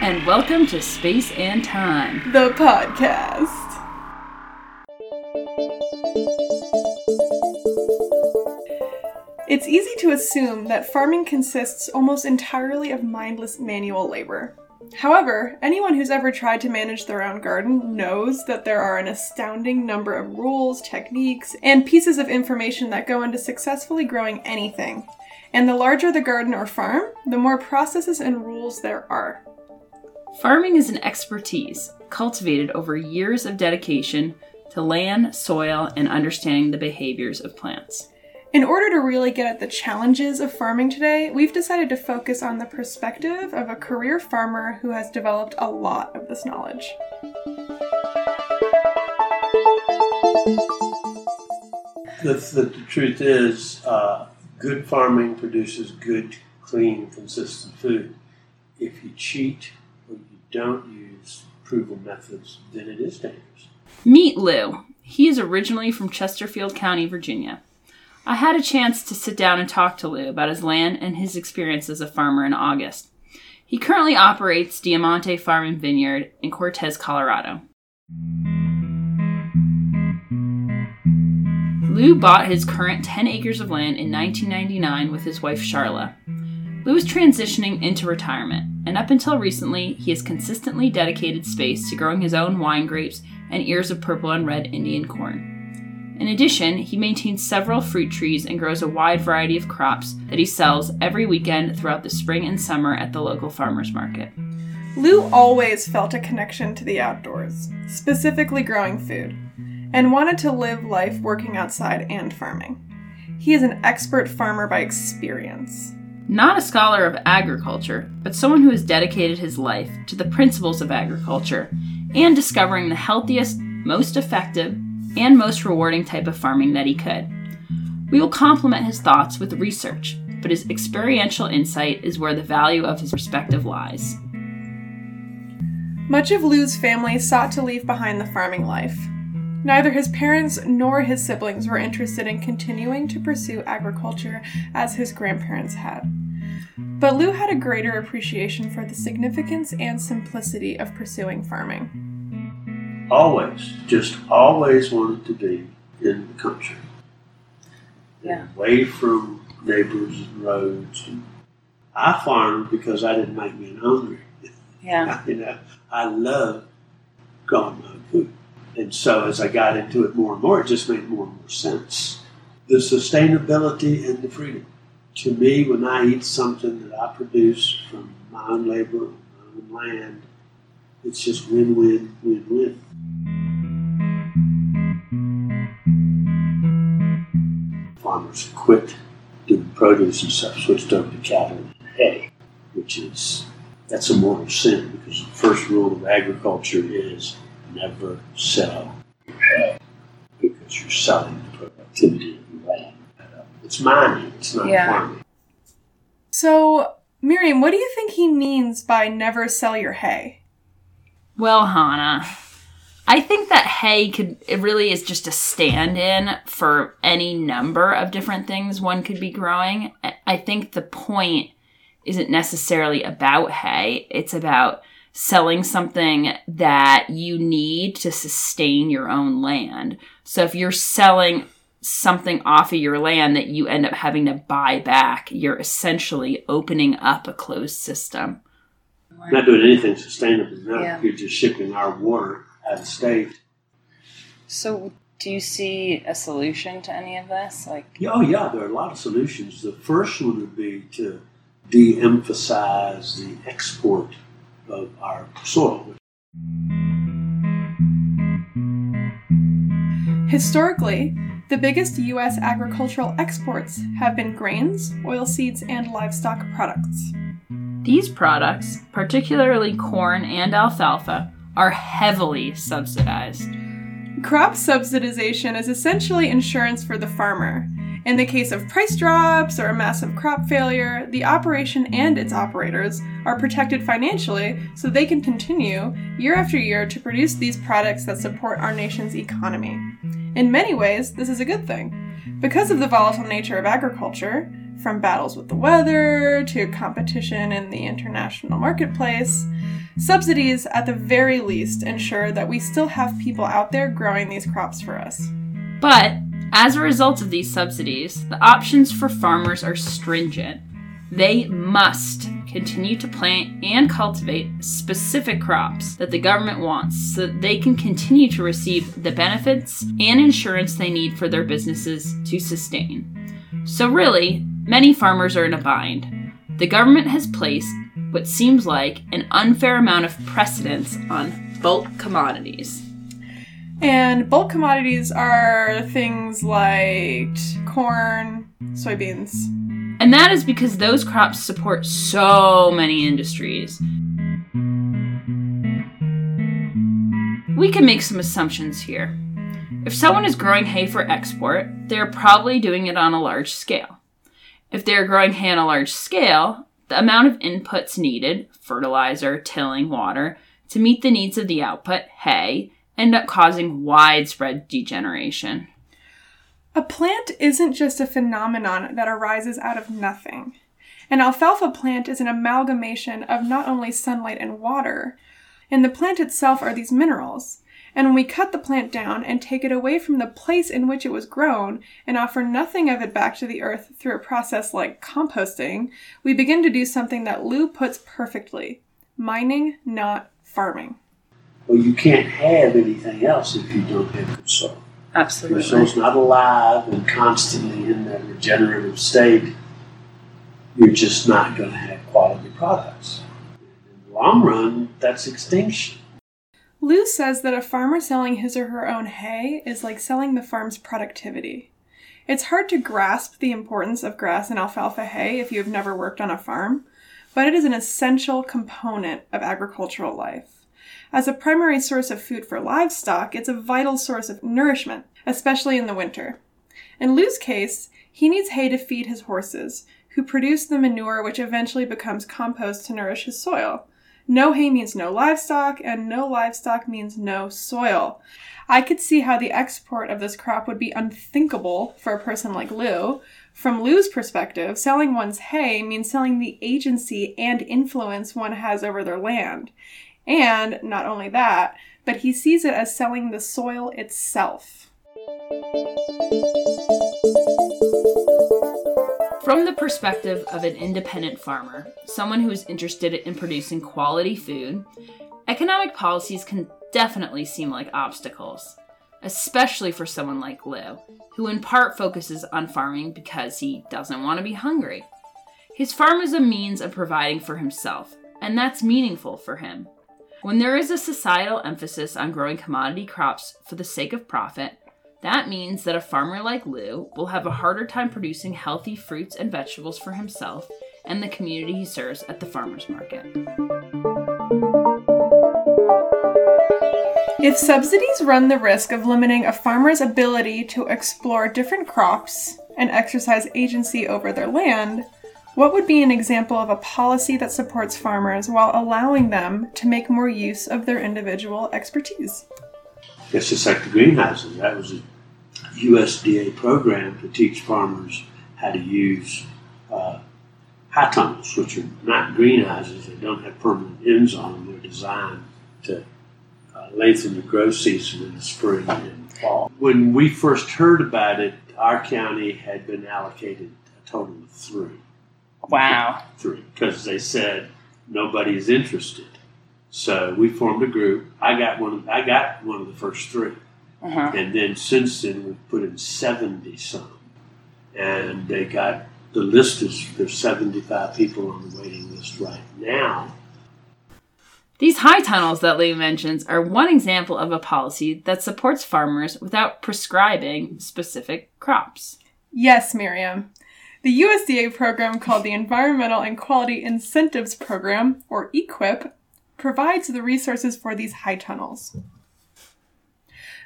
and welcome to Space and Thyme. The podcast. It's easy to assume that farming consists almost entirely of mindless manual labor. However, anyone who's ever tried to manage their own garden knows that there are an astounding number of rules, techniques, and pieces of information that go into successfully growing anything. And the larger the garden or farm, the more processes and rules there are. Farming is an expertise cultivated over years of dedication to land, soil, and understanding the behaviors of plants. In order to really get at the challenges of farming today, we've decided to focus on the perspective of a career farmer who has developed a lot of this knowledge. The, the, the truth is, uh, good farming produces good, clean, consistent food. If you cheat or you don't use proven methods, then it is dangerous. Meet Lou. He is originally from Chesterfield County, Virginia. I had a chance to sit down and talk to Lou about his land and his experience as a farmer in August. He currently operates Diamante Farm and Vineyard in Cortez, Colorado. Lou bought his current 10 acres of land in 1999 with his wife Charla. Lou is transitioning into retirement, and up until recently, he has consistently dedicated space to growing his own wine grapes and ears of purple and red Indian corn. In addition, he maintains several fruit trees and grows a wide variety of crops that he sells every weekend throughout the spring and summer at the local farmers market. Lou always felt a connection to the outdoors, specifically growing food, and wanted to live life working outside and farming. He is an expert farmer by experience. Not a scholar of agriculture, but someone who has dedicated his life to the principles of agriculture and discovering the healthiest, most effective, and most rewarding type of farming that he could. We will complement his thoughts with research, but his experiential insight is where the value of his perspective lies. Much of Lou's family sought to leave behind the farming life. Neither his parents nor his siblings were interested in continuing to pursue agriculture as his grandparents had. But Lou had a greater appreciation for the significance and simplicity of pursuing farming always, just always wanted to be in the country. Yeah. Away from neighbors and roads. And I farmed because I didn't make me an hungry. Yeah. you know, I love growing my own food. And so as I got into it more and more, it just made more and more sense. The sustainability and the freedom. To me, when I eat something that I produce from my own labor, my own land, it's just win win, win win. Farmers quit doing produce and stuff, switched over to cattle and hay, which is that's a mortal sin because the first rule of agriculture is never sell hay because you're selling the productivity. It's mining, it's not Yeah. farming. So, Miriam, what do you think he means by never sell your hay? Well, Hannah, I think that hay could it really is just a stand-in for any number of different things one could be growing. I- I think the point isn't necessarily about hay. It's about selling something that you need to sustain your own land. So if you're selling something off of your land that you end up having to buy back, you're essentially opening up a closed system. Not doing anything sustainable. No, Yeah. you're just shipping our water out of state. So, do you see a solution to any of this? Like, Yeah, Oh, yeah, there are a lot of solutions. The first one would be to de emphasize the export of our soil. Historically, the biggest U.S. agricultural exports have been grains, oilseeds, and livestock products. These products, particularly corn and alfalfa, are heavily subsidized. Crop subsidization is essentially insurance for the farmer. In the case of price drops or a massive crop failure, the operation and its operators are protected financially so they can continue year after year to produce these products that support our nation's economy. In many ways, this is a good thing. Because of the volatile nature of agriculture, from battles with the weather to competition in the international marketplace, Subsidies, at the very least, ensure that we still have people out there growing these crops for us. But as a result of these subsidies, the options for farmers are stringent. They must continue to plant and cultivate specific crops that the government wants so that they can continue to receive the benefits and insurance they need for their businesses to sustain. So, really, many farmers are in a bind. The government has placed what seems like an unfair amount of precedence on bulk commodities. And bulk commodities are things like corn, soybeans. And that is because those crops support so many industries. We can make some assumptions here. If someone is growing hay for export, they are probably doing it on a large scale. If they are growing hay on a large scale, the amount of inputs needed fertilizer, tilling, water to meet the needs of the output, hay, end up causing widespread degeneration. A plant isn't just a phenomenon that arises out of nothing. An alfalfa plant is an amalgamation of not only sunlight and water. In the plant itself are these minerals. And when we cut the plant down and take it away from the place in which it was grown and offer nothing of it back to the earth through a process like composting, we begin to do something that Lou puts perfectly mining, not farming. Well, you can't have anything else if you don't have good soil. If your Absolutely. soil's not alive and constantly in that regenerative state, you're just not going to have quality products. In the long run, that's extinction. Lou says that a farmer selling his or her own hay is like selling the farm's productivity. It's hard to grasp the importance of grass and alfalfa hay if you have never worked on a farm, but it is an essential component of agricultural life. As a primary source of food for livestock, it's a vital source of nourishment, especially in the winter. In Lou's case, he needs hay to feed his horses, who produce the manure which eventually becomes compost to nourish his soil. No hay means no livestock, and no livestock means no soil. I could see how the export of this crop would be unthinkable for a person like Lou. From Lou's perspective, selling one's hay means selling the agency and influence one has over their land. And not only that, but he sees it as selling the soil itself. From the perspective of an independent farmer, someone who is interested in producing quality food, economic policies can definitely seem like obstacles, especially for someone like Lou, who in part focuses on farming because he doesn't want to be hungry. His farm is a means of providing for himself, and that's meaningful for him. When there is a societal emphasis on growing commodity crops for the sake of profit, that means that a farmer like Lou will have a harder time producing healthy fruits and vegetables for himself and the community he serves at the farmer's market. If subsidies run the risk of limiting a farmer's ability to explore different crops and exercise agency over their land, what would be an example of a policy that supports farmers while allowing them to make more use of their individual expertise? It's just like the greenhouses. That was a USDA program to teach farmers how to use uh, high tunnels, which are not greenhouses. They don't have permanent ends on them. They're designed to uh, lengthen the growth season in the spring and fall. When we first heard about it, our county had been allocated a total of three. Wow. Three, because they said nobody's interested. So we formed a group. I got one. Of, I got one of the first three. Uh-huh. And then since then, we've put in 70 some. And they got the list is there's 75 people on the waiting list right now. These high tunnels that Lee mentions are one example of a policy that supports farmers without prescribing specific crops. Yes, Miriam. The USDA program called the Environmental and Quality Incentives Program, or EQIP, provides the resources for these high tunnels.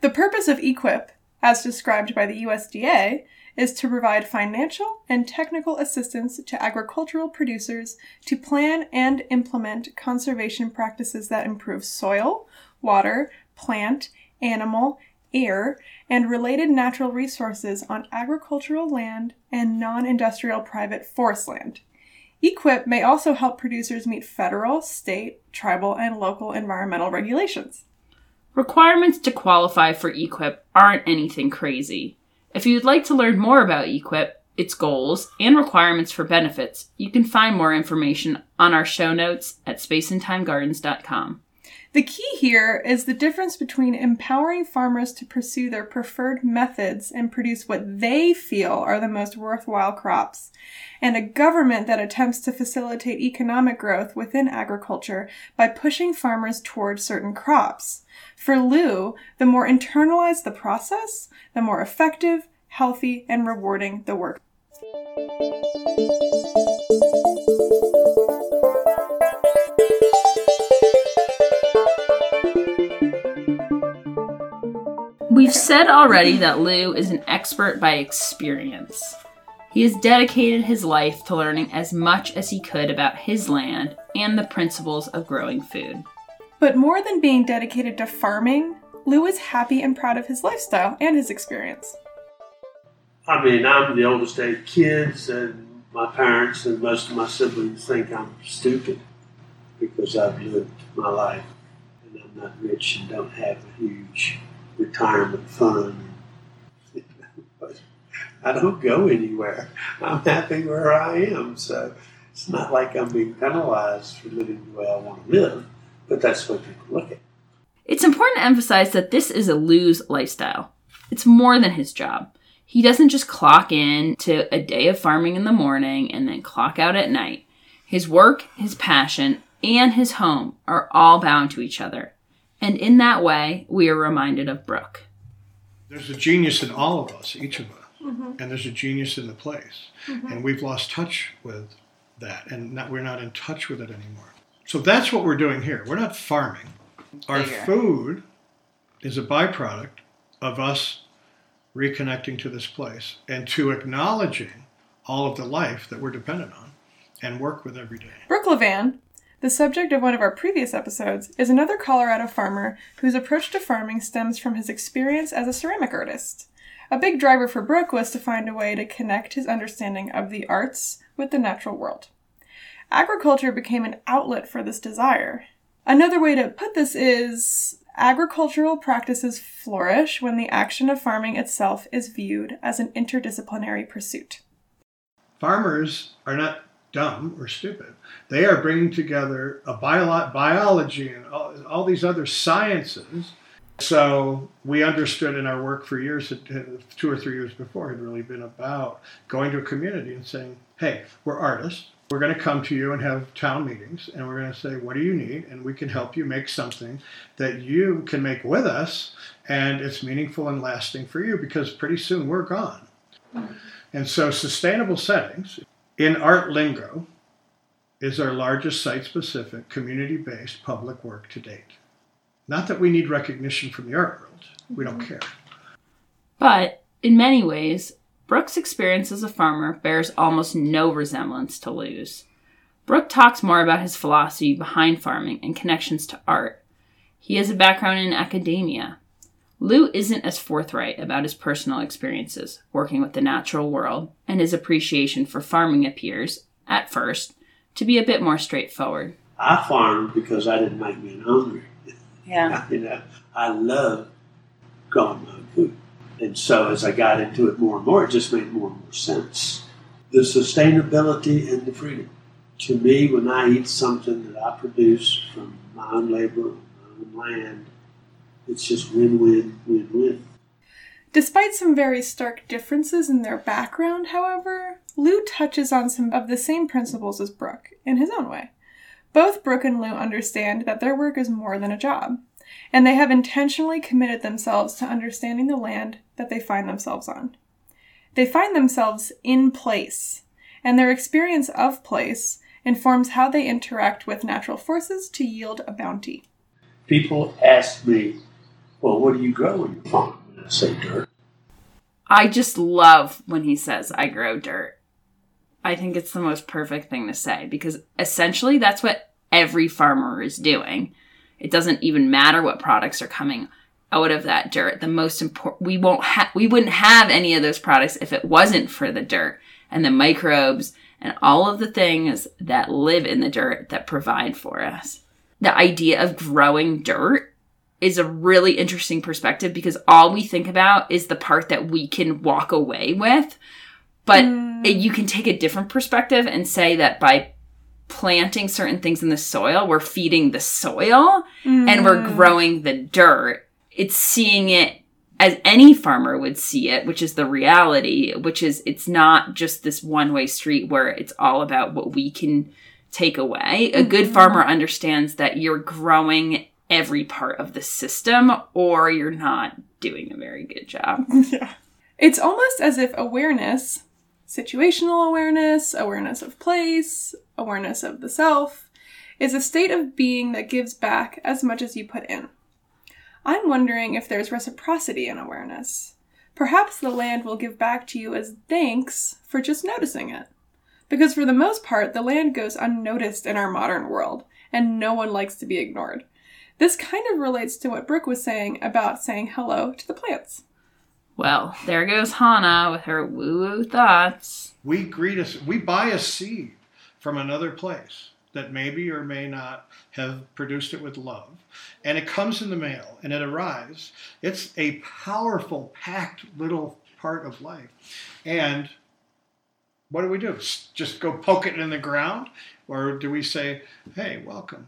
The purpose of EQIP, as described by the USDA, is to provide financial and technical assistance to agricultural producers to plan and implement conservation practices that improve soil, water, plant, animal, air, and related natural resources on agricultural land and non industrial private forest land. EQIP may also help producers meet federal, state, tribal, and local environmental regulations. Requirements to qualify for EQIP aren't anything crazy. If you'd like to learn more about EQIP, its goals, and requirements for benefits, you can find more information on our show notes at spaceandthymegardens.com. The key here is the difference between empowering farmers to pursue their preferred methods and produce what they feel are the most worthwhile crops, and a government that attempts to facilitate economic growth within agriculture by pushing farmers toward certain crops. For Lou, the more internalized the process, the more effective, healthy, and rewarding the work. We've said already that Lou is an expert by experience. He has dedicated his life to learning as much as he could about his land and the principles of growing food. But more than being dedicated to farming, Lou is happy and proud of his lifestyle and his experience. I mean, I'm the oldest eight kids, and my parents and most of my siblings think I'm stupid because I've lived my life and I'm not rich and don't have a huge retirement fund. I don't go anywhere. I'm happy where I am, so it's not like I'm being penalized for living the way I want to live, but that's what people look at. It's important to emphasize that this is a Lou's lifestyle. It's more than his job. He doesn't just clock in to a day of farming in the morning and then clock out at night. His work, his passion, and his home are all bound to each other. And in that way, we are reminded of Brooke. There's a genius in all of us, each of us, mm-hmm. and there's a genius in the place. Mm-hmm. And we've lost touch with that, and not, we're not in touch with it anymore. So that's what we're doing here. We're not farming. Our Bigger. food is a byproduct of us reconnecting to this place and to acknowledging all of the life that we're dependent on and work with every day. Brooke Levan, the subject of one of our previous episodes, is another Colorado farmer whose approach to farming stems from his experience as a ceramic artist. A big driver for Brooke was to find a way to connect his understanding of the arts with the natural world. Agriculture became an outlet for this desire. Another way to put this is agricultural practices flourish when the action of farming itself is viewed as an interdisciplinary pursuit. farmers are not dumb or stupid. They are bringing together a bio- biology and all, all these other sciences. So we understood in our work for years, two or three years before, had really been about going to a community and saying, "Hey, we're artists. We're going to come to you and have town meetings, and we're going to say, what do you need? And we can help you make something that you can make with us, and it's meaningful and lasting for you because pretty soon we're gone." And so, sustainable settings in art lingo is our largest site specific, community based public work to date. Not that we need recognition from the art world, we don't mm-hmm. care. But, in many ways, Brooke's experience as a farmer bears almost no resemblance to Lou's. Brooke talks more about his philosophy behind farming and connections to art. He has a background in academia. Lou isn't as forthright about his personal experiences working with the natural world, and his appreciation for farming appears, at first, to be a bit more straightforward. I farmed because I didn't like being hungry. Yeah. you know, I love growing my food. And so as I got into it more and more, it just made more and more sense. The sustainability and the freedom. To me, when I eat something that I produce from my own labor, my own land, it's just win win, win win. Despite some very stark differences in their background, however, Lou touches on some of the same principles as Brooke in his own way. Both Brooke and Lou understand that their work is more than a job, and they have intentionally committed themselves to understanding the land that they find themselves on. They find themselves in place, and their experience of place informs how they interact with natural forces to yield a bounty. People ask me, well, what do you grow on your farm? I say dirt. I just love when he says, I grow dirt. I think it's the most perfect thing to say because essentially that's what every farmer is doing. It doesn't even matter what products are coming out of that dirt. The most important, we won't have, we wouldn't have any of those products if it wasn't for the dirt and the microbes and all of the things that live in the dirt that provide for us. The idea of growing dirt is a really interesting perspective because all we think about is the part that we can walk away with. But mm. it- you can take a different perspective and say that by planting certain things in the soil, we're feeding the soil and we're mm. growing the dirt. It's seeing it as any farmer would see it, which is the reality, which is it's not just this one way street where it's all about what we can take away. A good mm-hmm. farmer understands that you're growing every part of the system or you're not doing a very good job. yeah. It's almost as if awareness, situational awareness, awareness of place, awareness of the self, is a state of being that gives back as much as you put in. I'm wondering if there's reciprocity in awareness. Perhaps the land will give back to you as thanks for just noticing it. Because for the most part, the land goes unnoticed in our modern world, and no one likes to be ignored. This kind of relates to what Brooke was saying about saying hello to the plants. Well, there goes Hannah with her woo woo thoughts. We greet us. We buy a seed from another place that maybe or may not have produced it with love, and it comes in the mail and it arrives. It's a powerful, packed little part of life, and what do we do? Just go poke it in the ground, or do we say, "Hey, welcome"?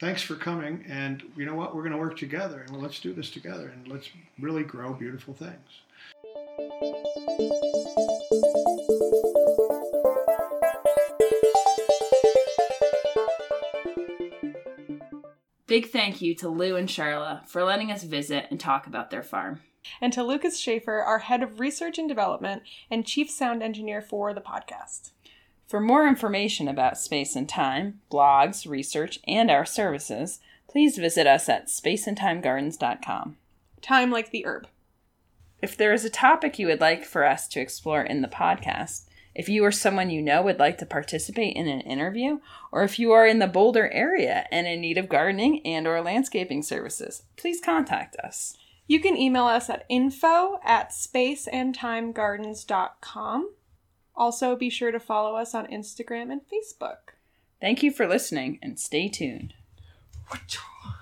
Thanks for coming, and you know what? We're going to work together, and let's do this together, and let's really grow beautiful things. Big thank you to Lou and Charla for letting us visit and talk about their farm. and to Lucas Schaefer, our head of research and development and chief sound engineer for the podcast. For more information about space and thyme, blogs, research, and our services, please visit us at spaceandthymegardens.com. Thyme like the herb. If there is a topic you would like for us to explore in the podcast, if you or someone you know would like to participate in an interview, or if you are in the Boulder area and in need of gardening and or landscaping services, please contact us. You can email us at info at spaceandthymegardens.com. Also, be sure to follow us on Instagram and Facebook. Thank you for listening and stay tuned. Wachoo.